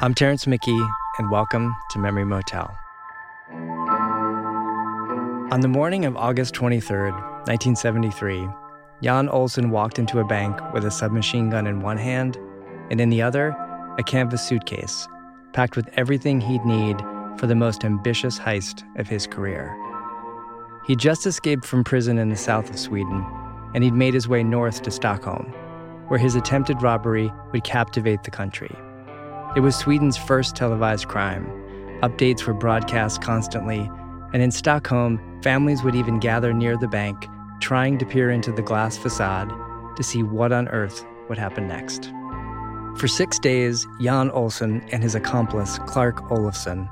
I'm Terrence Mickey, and welcome to Memory Motel. On the morning of August 23rd, 1973, Jan Olsson walked into a bank with a submachine gun in one hand and in the other, a canvas suitcase packed with everything he'd need for the most ambitious heist of his career. He'd just escaped from prison in the south of Sweden, and he'd made his way north to Stockholm, where his attempted robbery would captivate the country. It was Sweden's first televised crime. Updates were broadcast constantly, and in Stockholm, families would even gather near the bank, trying to peer into the glass facade to see what on earth would happen next. For six days, Jan Olsson and his accomplice, Clark Olofsson,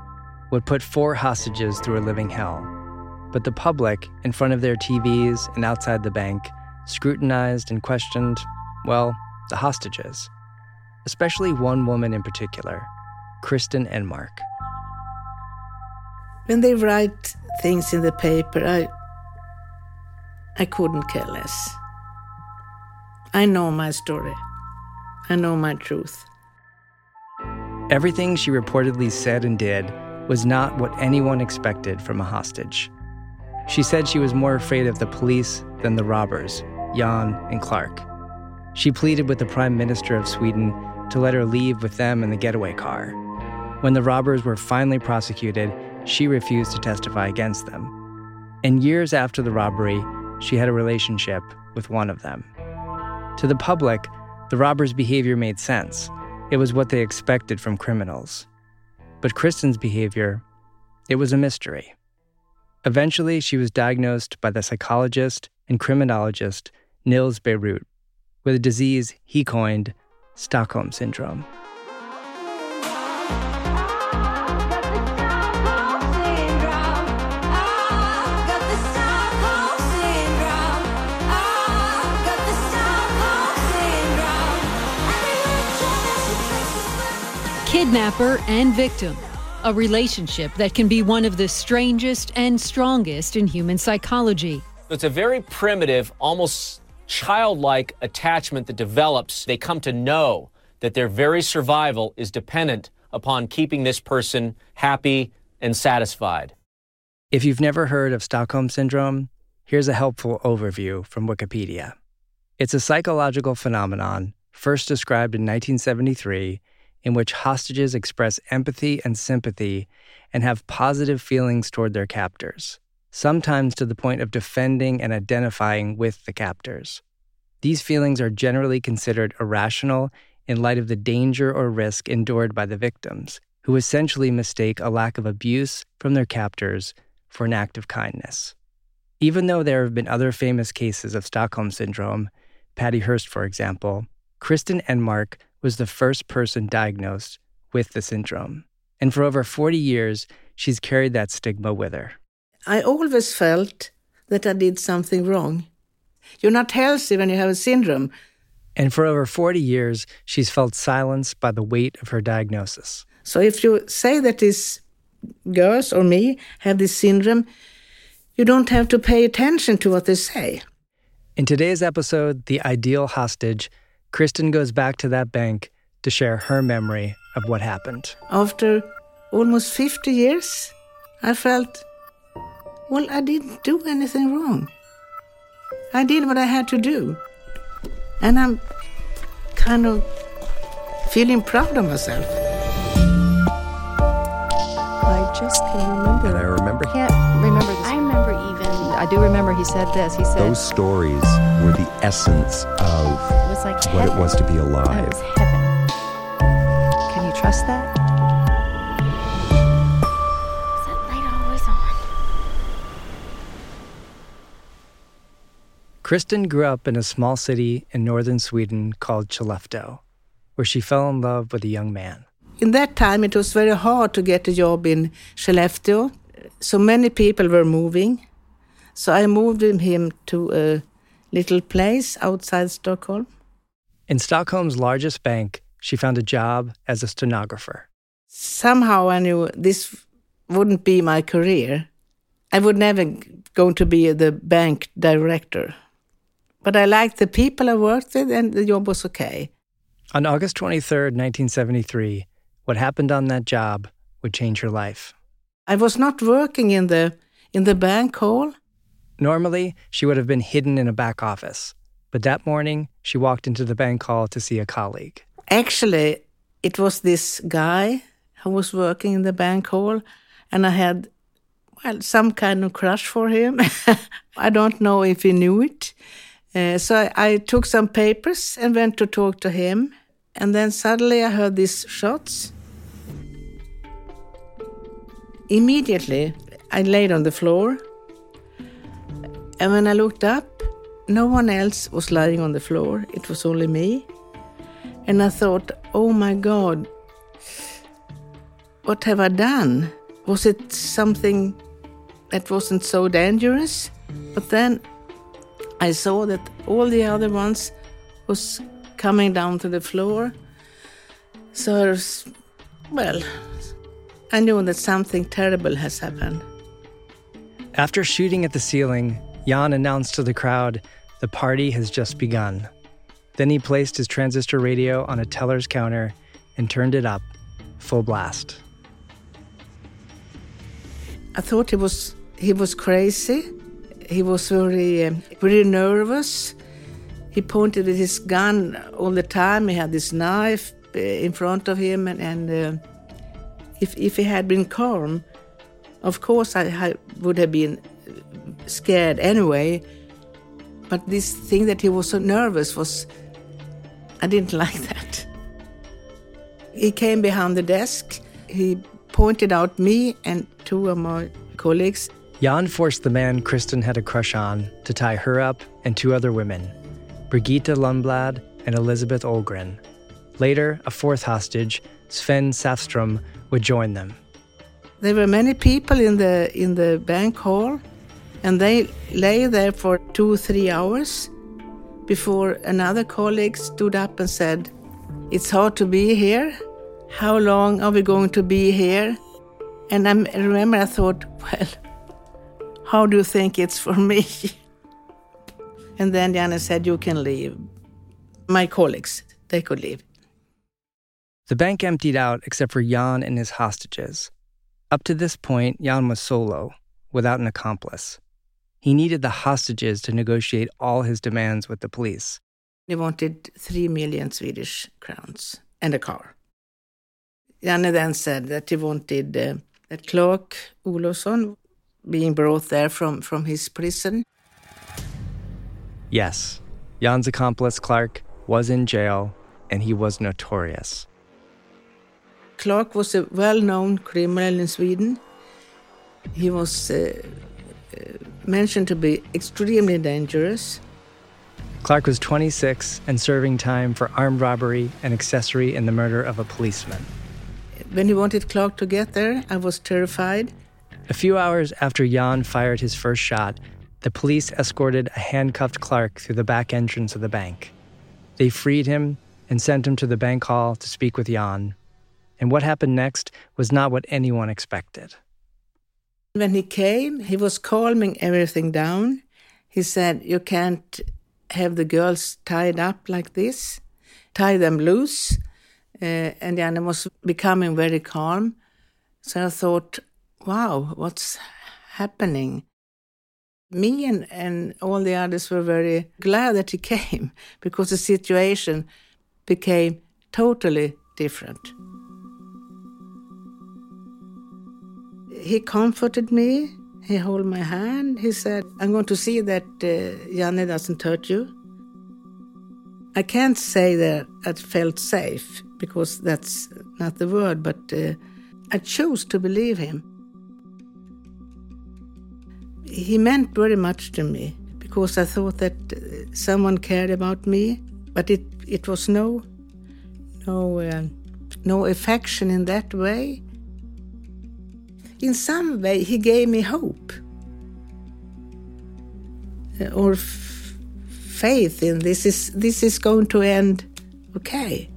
would put four hostages through a living hell. But the public, in front of their TVs and outside the bank, scrutinized and questioned, well, the hostages. Especially one woman in particular, Kristen Enmark. When they write things in the paper, I, I couldn't care less. I know my story. I know my truth. Everything she reportedly said and did was not what anyone expected from a hostage. She said she was more afraid of the police than the robbers, Jan and Clark. She pleaded with the Prime Minister of Sweden to let her leave with them in the getaway car. When the robbers were finally prosecuted, she refused to testify against them. And years after the robbery, she had a relationship with one of them. To the public, the robbers' behavior made sense. It was what they expected from criminals. But Kristen's behavior, it was a mystery. Eventually, she was diagnosed by the psychologist and criminologist Nils Bejerot with a disease he coined Stockholm Syndrome. Kidnapper and victim, a relationship that can be one of the strangest and strongest in human psychology. It's a very primitive, almost childlike attachment that develops. They come to know that their very survival is dependent upon keeping this person happy and satisfied. If you've never heard of Stockholm Syndrome, here's a helpful overview from Wikipedia. It's a psychological phenomenon first described in 1973 in which hostages express empathy and sympathy and have positive feelings toward their captors, sometimes to the point of defending and identifying with the captors. These feelings are generally considered irrational in light of the danger or risk endured by the victims, who essentially mistake a lack of abuse from their captors for an act of kindness. Even though there have been other famous cases of Stockholm Syndrome, Patty Hearst, for example, Kristen Enmark was the first person diagnosed with the syndrome. And for over 40 years, she's carried that stigma with her. I always felt that I did something wrong. You're not healthy when you have a syndrome. And for over 40 years, she's felt silenced by the weight of her diagnosis. So if you say that these girls or me have this syndrome, you don't have to pay attention to what they say. In today's episode, The Ideal Hostage, Kristen goes back to that bank to share her memory of what happened. After almost 50 years, I felt, well, I didn't do anything wrong. I did what I had to do. And I'm kind of feeling proud of myself. I just can't remember. And I remember can't remember this. I remember even. I do remember he said this. He said those stories were the essence of It was like what it was to be It alive. was heaven. Can you trust that? Kristen grew up in a small city in northern Sweden called Skellefteå, where she fell in love with a young man. In that time, it was very hard to get a job in Skellefteå. So many people were moving. So I moved him to a little place outside Stockholm. In Stockholm's largest bank, she found a job as a stenographer. Somehow I knew this wouldn't be my career. I would never go to be the bank director. But I liked the people I worked with and the job was okay. On August 23, 1973, what happened on that job would change her life. I was not working in the in the bank hall. Normally, she would have been hidden in a back office, but that morning she walked into the bank hall to see a colleague. Actually, it was this guy who was working in the bank hall, and I had well some kind of crush for him. I don't know if he knew it. Uh, so I, I took some papers and went to talk to him, and then suddenly I heard these shots. Immediately, I laid on the floor, and when I looked up, no one else was lying on the floor. It was only me. And I thought, oh my God, what have I done? Was it something that wasn't so dangerous? But then I saw that all the other ones was coming down to the floor. So, was, well, I knew that something terrible has happened. After shooting at the ceiling, Jan announced to the crowd, the party has just begun. Then he placed his transistor radio on a teller's counter and turned it up, full blast. I thought he was he was crazy. He was very uh, very nervous. He pointed at his gun all the time. He had this knife uh, in front of him, and, and uh, if if he had been calm, of course I, I would have been scared anyway. But this thing that he was so nervous was, I didn't like that. He came behind the desk. He pointed out me and two of my colleagues. Jan forced the man Kristen had a crush on to tie her up and two other women, Birgitta Lundblad and Elizabeth Oldgren. Later, a fourth hostage, Sven Safstrom, would join them. There were many people in the in the bank hall, and they lay there for two three hours before another colleague stood up and said, "It's hard to be here. How long are we going to be here?" And I remember I thought, well, how do you think it's for me? and then Janne said, you can leave. My colleagues, they could leave. The bank emptied out except for Jan and his hostages. Up to this point, Jan was solo, without an accomplice. He needed the hostages to negotiate all his demands with the police. He wanted three million Swedish crowns and a car. Janne then said that he wanted uh, that Clark Olofsson being brought there from, from his prison. Yes, Jan's accomplice, Clark, was in jail, and he was notorious. Clark was a well known criminal in Sweden. He was uh, uh, mentioned to be extremely dangerous. Clark was 26 and serving time for armed robbery and accessory in the murder of a policeman. When he wanted Clark to get there, I was terrified. A few hours after Jan fired his first shot, the police escorted a handcuffed Clark through the back entrance of the bank. They freed him and sent him to the bank hall to speak with Jan. And what happened next was not what anyone expected. When he came, he was calming everything down. He said, You can't have the girls tied up like this, tie them loose. Uh, and Jan was becoming very calm. So I thought, wow, what's happening? Me and, and all the others were very glad that he came because the situation became totally different. He comforted me. He held my hand. He said, I'm going to see that uh, Janne doesn't hurt you. I can't say that I felt safe because that's not the word, but uh, I chose to believe him. He meant very much to me because I thought that uh, someone cared about me, but it, it was no, no, uh, no affection in that way. In some way, he gave me hope uh, or f- faith in this is this is going to end okay.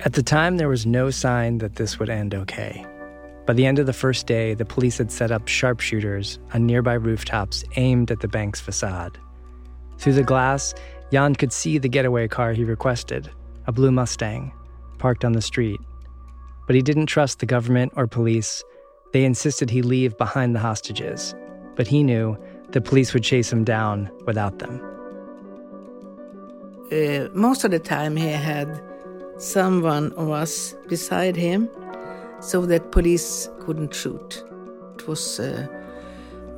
At the time, there was no sign that this would end okay. By the end of the first day, the police had set up sharpshooters on nearby rooftops aimed at the bank's facade. Through the glass, Jan could see the getaway car he requested, a blue Mustang. parked on the street. But he didn't trust the government or police. They insisted he leave behind the hostages. But he knew the police would chase him down without them. Uh, most of the time, he had someone us beside him so that police couldn't shoot. It was uh,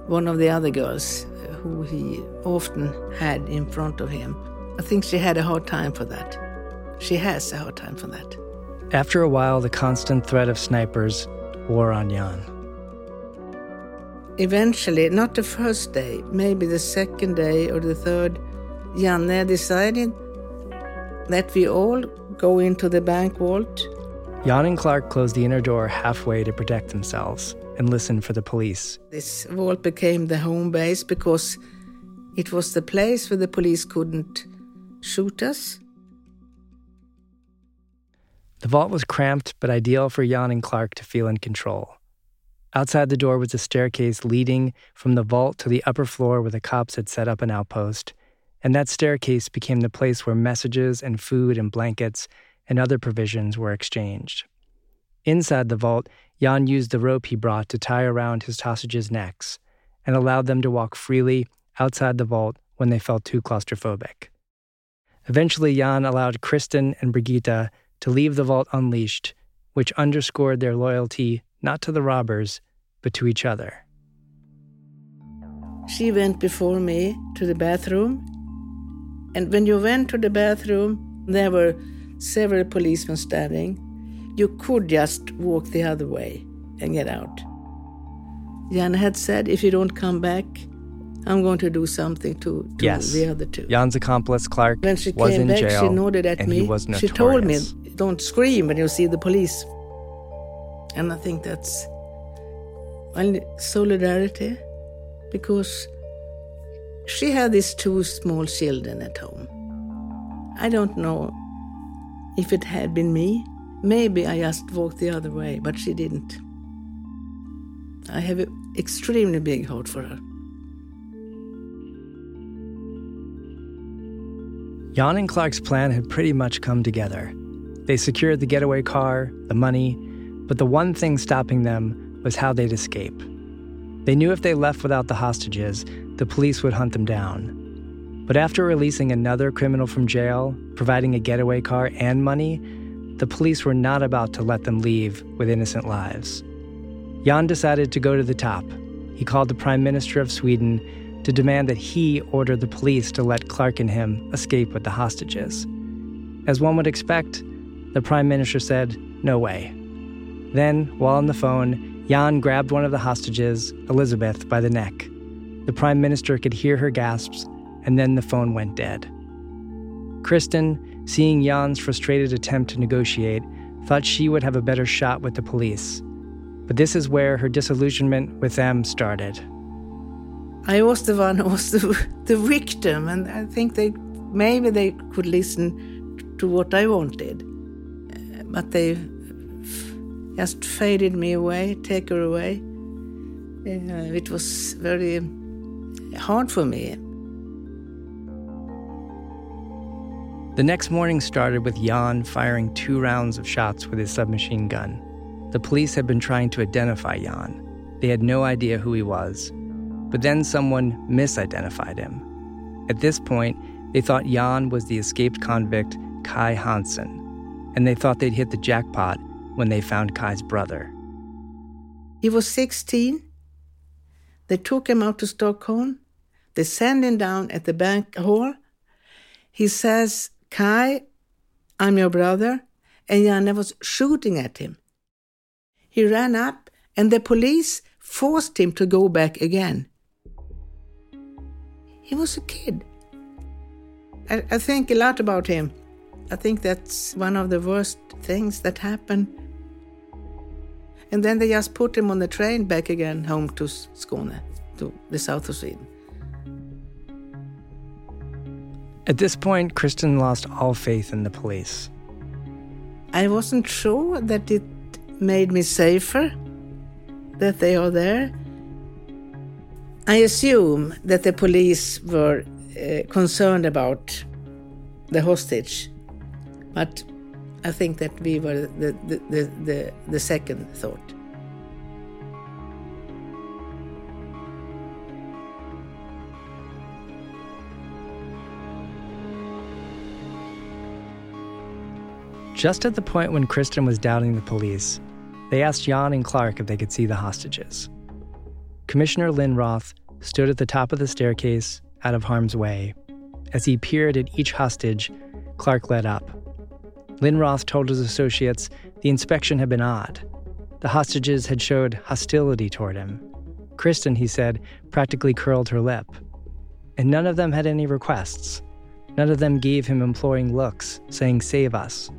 one of the other girls uh, who he often had in front of him. I think she had a hard time for that. She has a hard time for that. After a while, the constant threat of snipers wore on Jan. Eventually, not the first day, maybe the second day or the third, Janne decided that we all go into the bank vault. Jan and Clark closed the inner door halfway to protect themselves and listen for the police. This vault became the home base because it was the place where the police couldn't shoot us. The vault was cramped but ideal for Jan and Clark to feel in control. Outside the door was a staircase leading from the vault to the upper floor where the cops had set up an outpost, and that staircase became the place where messages and food and blankets and other provisions were exchanged. Inside the vault, Jan used the rope he brought to tie around his hostages' necks and allowed them to walk freely outside the vault when they felt too claustrophobic. Eventually, Jan allowed Kristen and Birgitta to leave the vault unleashed, which underscored their loyalty not to the robbers, but to each other. She went before me to the bathroom, and when you went to the bathroom, there were several policemen standing. You could just walk the other way and get out. Jan had said, if you don't come back, I'm going to do something to, to Yes. the other two. Jan's accomplice, Clark, When she was came in back, jail, she nodded at and me. he was she told me, "Don't scream when you see the police." And I think that's well, solidarity, because she had these two small children at home. I don't know if it had been me. Maybe I just walked the other way, but she didn't. I have an extremely big heart for her. Jan and Clark's plan had pretty much come together. They secured the getaway car, the money, but the one thing stopping them was how they'd escape. They knew if they left without the hostages, the police would hunt them down. But after releasing another criminal from jail, providing a getaway car and money, the police were not about to let them leave with innocent lives. Jan decided to go to the top. He called the Prime Minister of Sweden to demand that he order the police to let Clark and him escape with the hostages. As one would expect, the Prime Minister said, No way. Then, while on the phone, Jan grabbed one of the hostages, Elizabeth, by the neck. The Prime Minister could hear her gasps, and then the phone went dead. Kristen, seeing Jan's frustrated attempt to negotiate, thought she would have a better shot with the police. But this is where her disillusionment with them started. I was the one who was the, the victim, and I think they maybe they could listen to what I wanted, but they just faded me away, take her away. Uh, it was very hard for me. The next morning started with Jan firing two rounds of shots with his submachine gun. The police had been trying to identify Jan. They had no idea who he was. But then someone misidentified him. At this point, they thought Jan was the escaped convict Kai Hansen, and they thought they'd hit the jackpot when they found Kai's brother. He was 16. They took him out to Stockholm. They sent him down at the bank hall. He says, Kai, I'm your brother. And Janne was shooting at him. He ran up, and the police forced him to go back again. He was a kid. I, I think a lot about him. I think that's one of the worst things that happened and then they just put him on the train back again home to Skåne, to the south of Sweden. At this point, Kristen lost all faith in the police. I wasn't sure that it made me safer that they are there. I assume that the police were uh, concerned about the hostage, but I think that we were the, the, the, the, the second thought. Just at the point when Kristen was doubting the police, they asked Jan and Clark if they could see the hostages. Commissioner Lindroth stood at the top of the staircase out of harm's way. As he peered at each hostage, Clark led up. Lindroth told his associates the inspection had been odd. The hostages had showed hostility toward him. Kristen, he said, practically curled her lip. And none of them had any requests. None of them gave him imploring looks, saying, Save us.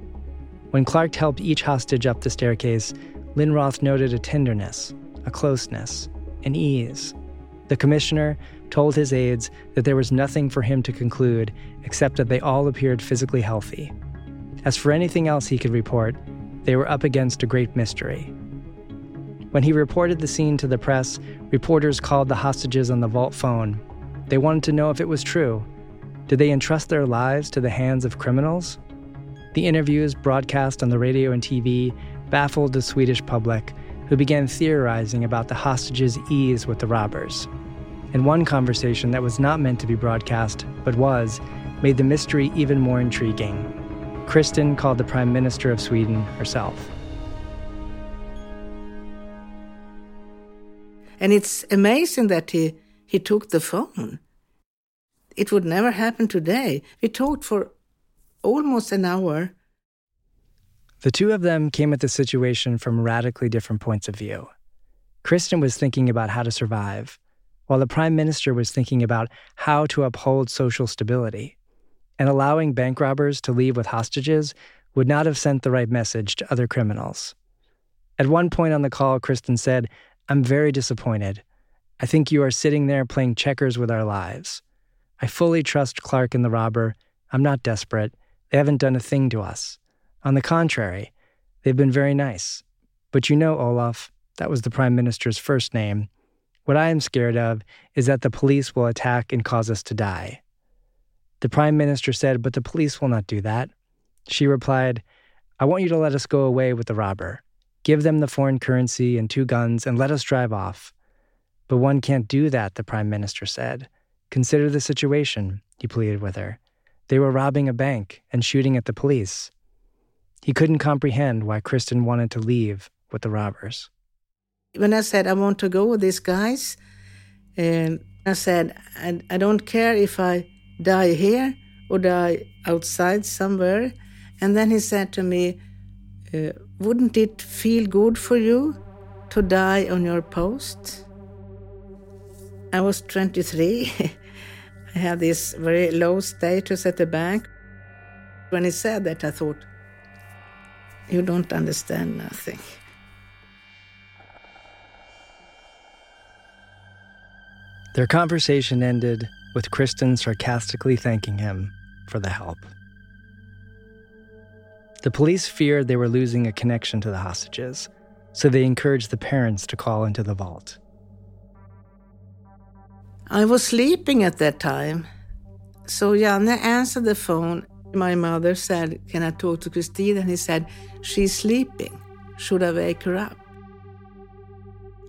When Clark helped each hostage up the staircase, Lindroth noted a tenderness, a closeness, an ease. The commissioner told his aides that there was nothing for him to conclude except that they all appeared physically healthy. As for anything else he could report, they were up against a great mystery. When he reported the scene to the press, reporters called the hostages on the vault phone. They wanted to know if it was true. Did they entrust their lives to the hands of criminals? The interviews broadcast on the radio and TV baffled the Swedish public, who began theorizing about the hostages' ease with the robbers. And one conversation that was not meant to be broadcast, but was, made the mystery even more intriguing. Kristen called the Prime Minister of Sweden herself. And it's amazing that he, he took the phone. It would never happen today. We talked for almost an hour. The two of them came at the situation from radically different points of view. Kristen was thinking about how to survive, while the Prime Minister was thinking about how to uphold social stability. And allowing bank robbers to leave with hostages would not have sent the right message to other criminals. At one point on the call, Kristen said, I'm very disappointed. I think you are sitting there playing checkers with our lives. I fully trust Clark and the robber. I'm not desperate. They haven't done a thing to us. On the contrary, they've been very nice. But you know, Olof, that was the Prime Minister's first name. What I am scared of is that the police will attack and cause us to die. The Prime Minister said, But the police will not do that. She replied, I want you to let us go away with the robber. Give them the foreign currency and two guns and let us drive off. But one can't do that, the Prime Minister said. Consider the situation, he pleaded with her. They were robbing a bank and shooting at the police. He couldn't comprehend why Kristen wanted to leave with the robbers. When I said I want to go with these guys, and I said I, I don't care if I die here or die outside somewhere. And then he said to me, uh, Wouldn't it feel good for you to die on your post? I was 23. I had this very low status at the bank. When he said that, I thought, You don't understand nothing. Their conversation ended with Kristen sarcastically thanking him for the help. The police feared they were losing a connection to the hostages, so they encouraged the parents to call into the vault. I was sleeping at that time. So Janne answered the phone. My mother said, Can I talk to Christine? And he said, She's sleeping. Should I wake her up?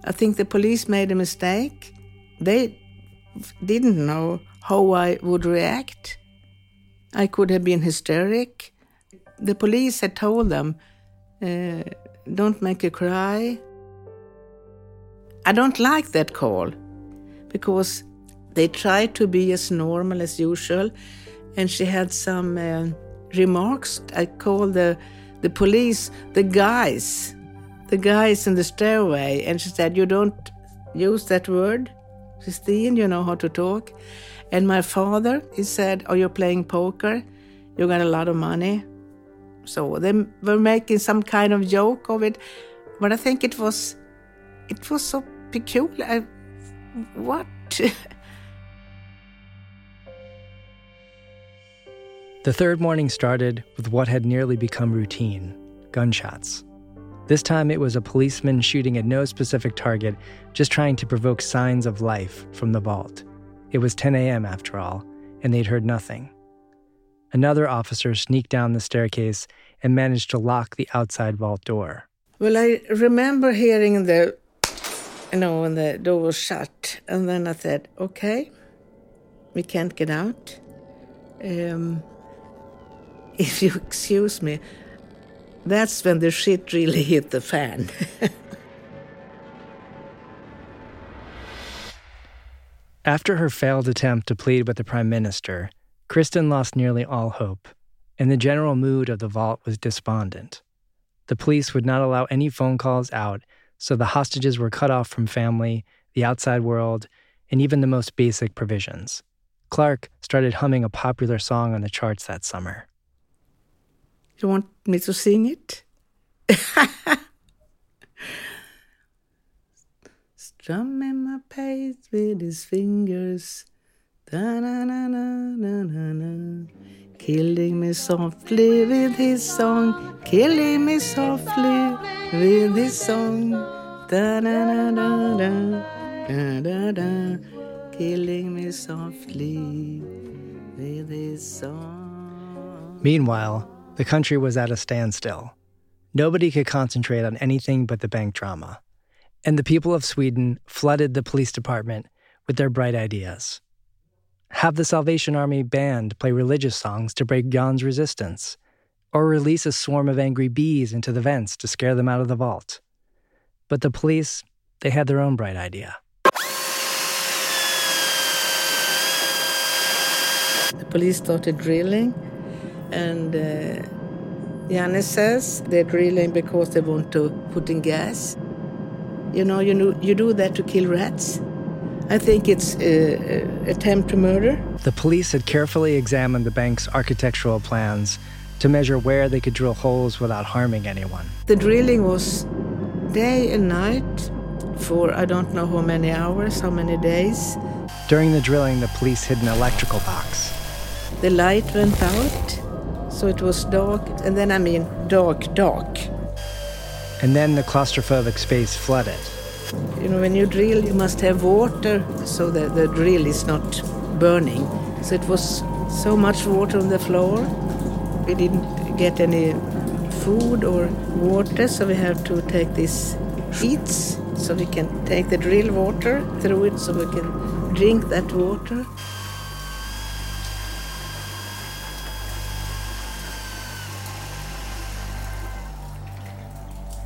I think the police made a mistake. They didn't know how I would react. I could have been hysteric. The police had told them, uh, Don't make her cry. I don't like that call because they tried to be as normal as usual, and she had some uh, remarks. I called the the police the guys, the guys in the stairway, and she said, "You don't use that word, Christine. You know how to talk." And my father, he said, "Oh, you're playing poker. You got a lot of money." So they were making some kind of joke of it, but I think it was, it was so peculiar. I, what? The third morning started with what had nearly become routine gunshots. This time it was a policeman shooting at no specific target, just trying to provoke signs of life from the vault. It was 10 a.m. after all, and they'd heard nothing. another officer sneaked down the staircase and managed to lock the outside vault door. Well, I remember hearing the, you know, when the door was shut, and then I said, "Okay, we can't get out. Um, if you excuse me." That's when the shit really hit the fan. After her failed attempt to plead with the Prime Minister, Kristen lost nearly all hope, and the general mood of the vault was despondent. The police would not allow any phone calls out, so the hostages were cut off from family, the outside world, and even the most basic provisions. Clark started humming a popular song on the charts that summer. You want me to sing it? Strumming my pace with his fingers. Da-na-na-na-na-na-na. Killing me softly with his song. Killing me softly with his song. Da-na-na-na-na. Da-da-da. Killing me softly with his song. Meanwhile, the country was at a standstill. Nobody could concentrate on anything but the bank drama. And the people of Sweden flooded the police department with their bright ideas. Have the Salvation Army band play religious songs to break Jan's resistance, or release a swarm of angry bees into the vents to scare them out of the vault. But the police, they had their own bright idea. The police started drilling, and uh, says they're drilling because they want to put in gas. You know, you, know, you do that to kill rats. I think it's uh, uh, attempt to murder. The police had carefully examined the bank's architectural plans to measure where they could drill holes without harming anyone. The drilling was day and night for I don't know how many hours, how many days. During the drilling, the police hid an electrical box. The light went out, so it was dark, and then I mean dark, dark. And then the claustrophobic space flooded. You know, when you drill, you must have water so that the drill is not burning. So it was so much water on the floor. We didn't get any food or water, so we have to take these sheets so we can take the drill water through it so we can drink that water.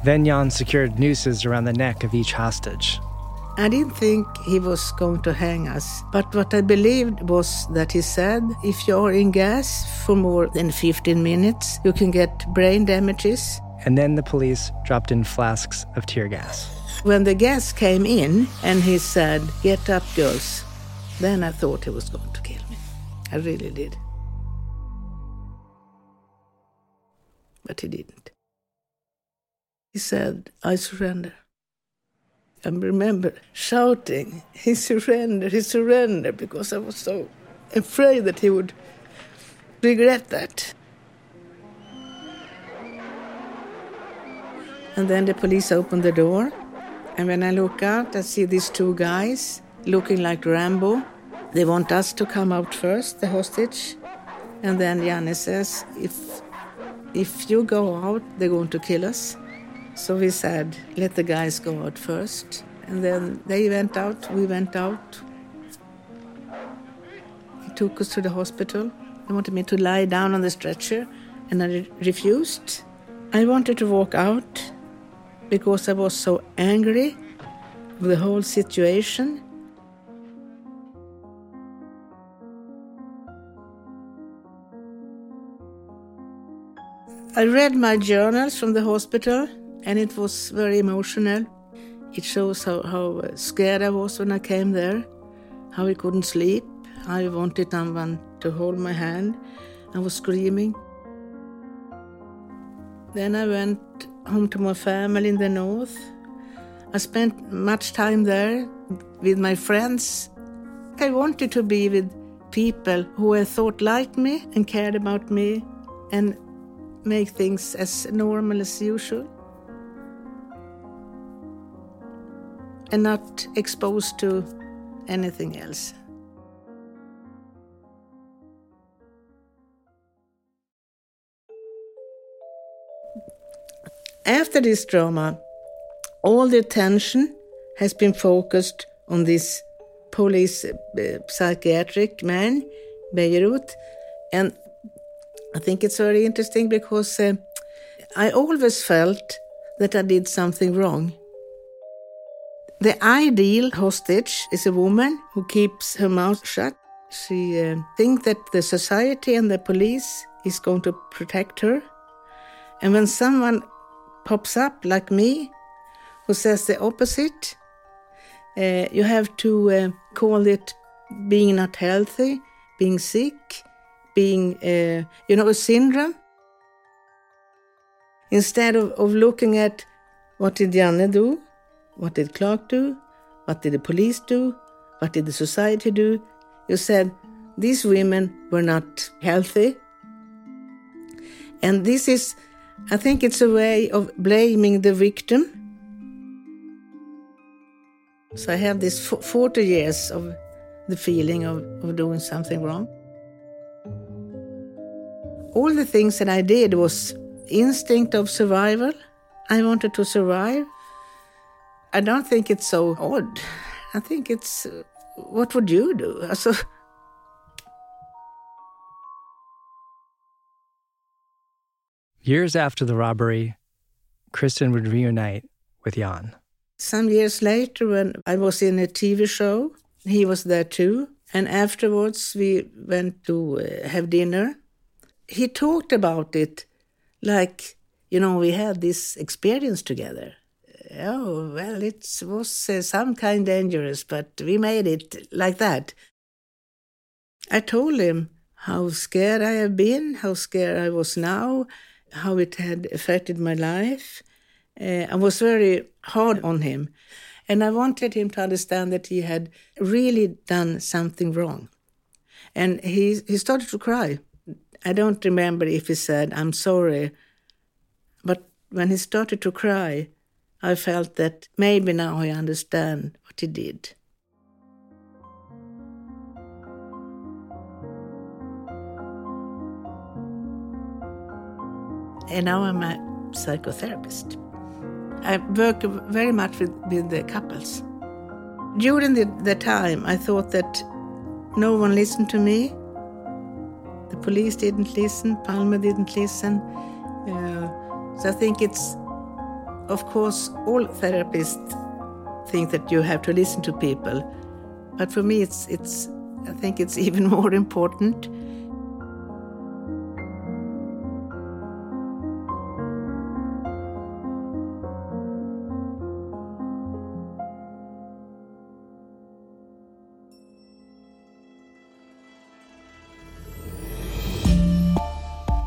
Then Jan secured nooses around the neck of each hostage. I didn't think he was going to hang us, but what I believed was that he said if you're in gas for more than 15 minutes, you can get brain damages. And then the police dropped in flasks of tear gas. When the gas came in and he said, Get up, girls, then I thought he was going to kill me. I really did. But he didn't. He said, I surrender. I remember shouting, He surrendered, he surrendered, because I was so afraid that he would regret that. And then the police opened the door. And when I look out, I see these two guys looking like Rambo. They want us to come out first, the hostage. And then Janne says, if, if you go out, they're going to kill us. So we said, let the guys go out first. And then they went out, we went out. He took us to the hospital. He wanted me to lie down on the stretcher, and I re- refused. I wanted to walk out because I was so angry with the whole situation. I read my journals from the hospital and it was very emotional. It shows how, how scared I was when I came there, how I couldn't sleep, I wanted someone to hold my hand. I was screaming. Then I went home to my family in the north. I spent much time there with my friends. I wanted to be with people who I thought liked me and cared about me and make things as normal as usual. and not exposed to anything else. After this drama, all the attention has been focused on this police uh, psychiatric man, Bejerot, and I think it's very interesting because uh, I always felt that I did something wrong. The ideal hostage is a woman who keeps her mouth shut. She uh, thinks that the society and the police is going to protect her. And when someone pops up like me, who says the opposite, uh, you have to uh, call it being not healthy, being sick, being, uh, you know, a syndrome. Instead of, of looking at what did Janne do, what did Clark do, what did the police do, what did the society do, you said these women were not healthy. And this is, I think it's a way of blaming the victim. So I have this 40 years of the feeling of, of doing something wrong. All the things that I did was instinct of survival. I wanted to survive. I don't think it's so odd. I think it's uh, what would you do? Also, Years after the robbery, Kristen would reunite with Jan. some years later, when I was in a TV show, he was there too. And afterwards, we went to uh, have dinner. He talked about it like, you know, we had this experience together. Oh, well, it was uh, some kind dangerous, but we made it like that. I told him how scared I have been, how scared I was now, how it had affected my life. Uh, I was very hard on him. And I wanted him to understand that he had really done something wrong. And he, he started to cry. I don't remember if he said, I'm sorry. But when he started to cry, I felt that maybe now I understand what he did. And now I'm a psychotherapist. I work very much with, with the couples. During the, the time, I thought that no one listened to me. The police didn't listen, Palme didn't listen. Uh, so I think it's, of course, all therapists think that you have to listen to people. But for me, it's, it's I think it's even more important.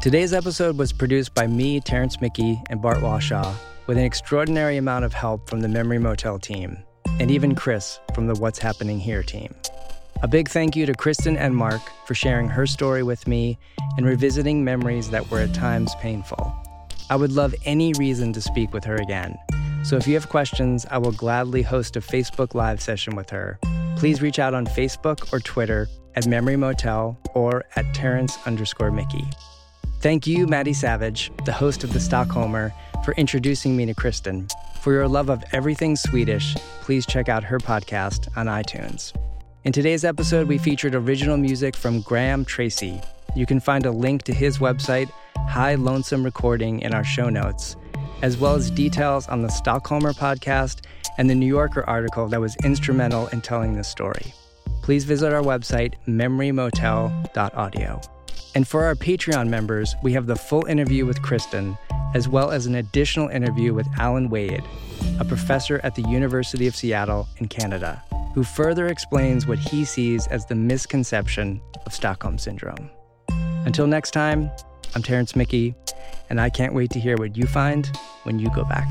Today's episode was produced by me, Terrence Mickey, and Bart Washaw, with an extraordinary amount of help from the Memory Motel team, and even Chris from the What's Happening Here team. A big thank you to Kristen Enmark for sharing her story with me and revisiting memories that were at times painful. I would love any reason to speak with her again. So if you have questions, I will gladly host a Facebook Live session with her. Please reach out on Facebook or Twitter at Memory Motel or at Terrence underscore Mickey. Thank you, Maddie Savage, the host of The Stockholmer, for introducing me to Kristen. For your love of everything Swedish, please check out her podcast on iTunes. In today's episode, we featured original music from Graham Tracy. You can find a link to his website, High Lonesome Recording, in our show notes, as well as details on the Stockholmer podcast and the New Yorker article that was instrumental in telling this story. Please visit our website, memorymotel.audio. And for our Patreon members, we have the full interview with Kristen, as well as an additional interview with Alan Wade, a professor at the University of Seattle in Canada, who further explains what he sees as the misconception of Stockholm Syndrome. Until next time, I'm Terrence Mickey, and I can't wait to hear what you find when you go back.